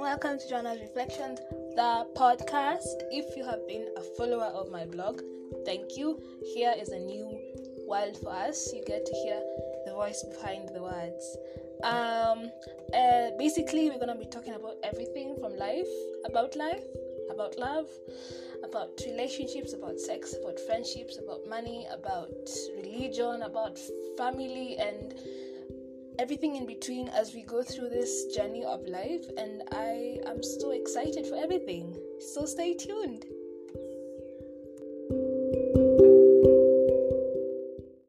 welcome to Joanna's Reflections, the podcast. If you have been a follower of my blog, thank you. Here is a new world for us. You get to hear the voice behind the words. Um, uh, basically, we're gonna be talking about everything from life, about life, about love, about relationships, about sex, about friendships, about money, about religion, about family, and everything in between as we go through this journey of life. And I am so excited for everything. So stay tuned.